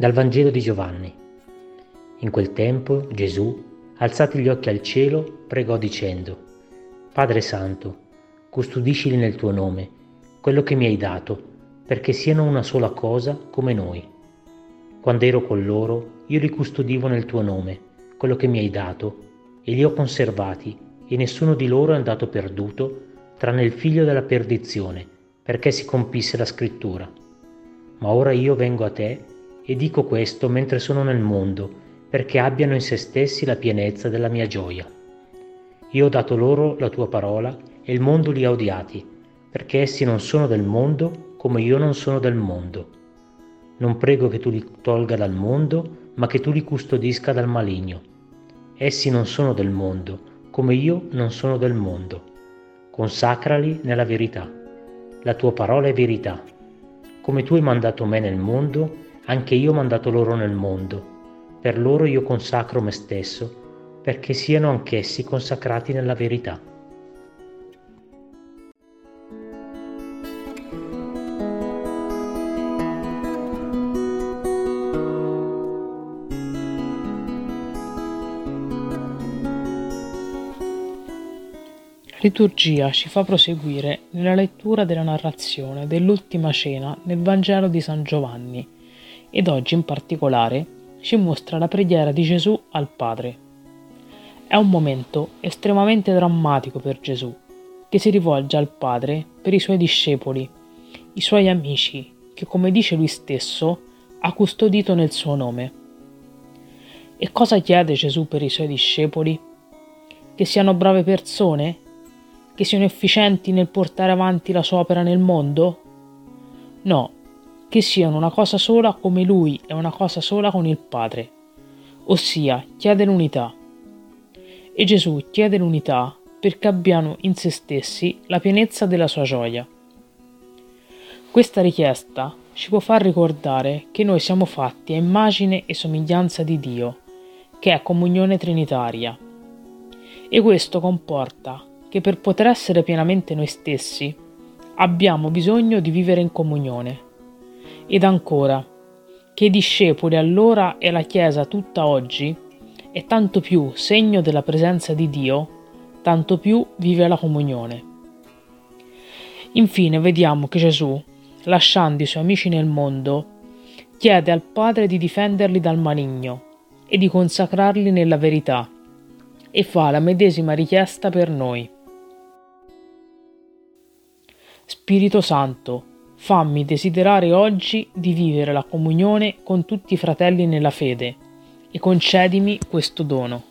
Dal Vangelo di Giovanni. In quel tempo Gesù, alzati gli occhi al cielo, pregò dicendo, Padre Santo, custodiscili nel tuo nome, quello che mi hai dato, perché siano una sola cosa come noi. Quando ero con loro, io li custodivo nel tuo nome, quello che mi hai dato, e li ho conservati, e nessuno di loro è andato perduto, tranne il figlio della perdizione, perché si compisse la scrittura. Ma ora io vengo a te e dico questo mentre sono nel mondo, perché abbiano in se stessi la pienezza della mia gioia. Io ho dato loro la tua parola e il mondo li ha odiati, perché essi non sono del mondo come io non sono del mondo. Non prego che tu li tolga dal mondo, ma che tu li custodisca dal maligno. Essi non sono del mondo, come io non sono del mondo. Consacrali nella verità. La tua parola è verità. Come tu hai mandato me nel mondo, anche io ho mandato loro nel mondo. Per loro io consacro me stesso, perché siano anch'essi consacrati nella verità. liturgia ci fa proseguire nella lettura della narrazione dell'ultima cena nel Vangelo di San Giovanni ed oggi in particolare ci mostra la preghiera di Gesù al Padre. È un momento estremamente drammatico per Gesù, che si rivolge al Padre per i suoi discepoli, i suoi amici, che come dice lui stesso ha custodito nel suo nome. E cosa chiede Gesù per i suoi discepoli? Che siano brave persone? Che siano efficienti nel portare avanti la sua opera nel mondo? No, che siano una cosa sola come lui è una cosa sola con il Padre, ossia chiede l'unità. E Gesù chiede l'unità perché abbiano in se stessi la pienezza della sua gioia. Questa richiesta ci può far ricordare che noi siamo fatti a immagine e somiglianza di Dio, che è comunione trinitaria. E questo comporta che per poter essere pienamente noi stessi abbiamo bisogno di vivere in comunione ed ancora, che discepoli allora e la Chiesa tutta oggi è tanto più segno della presenza di Dio, tanto più vive la comunione. Infine vediamo che Gesù, lasciando i suoi amici nel mondo, chiede al Padre di difenderli dal maligno e di consacrarli nella verità e fa la medesima richiesta per noi. Spirito Santo, Fammi desiderare oggi di vivere la comunione con tutti i fratelli nella fede e concedimi questo dono.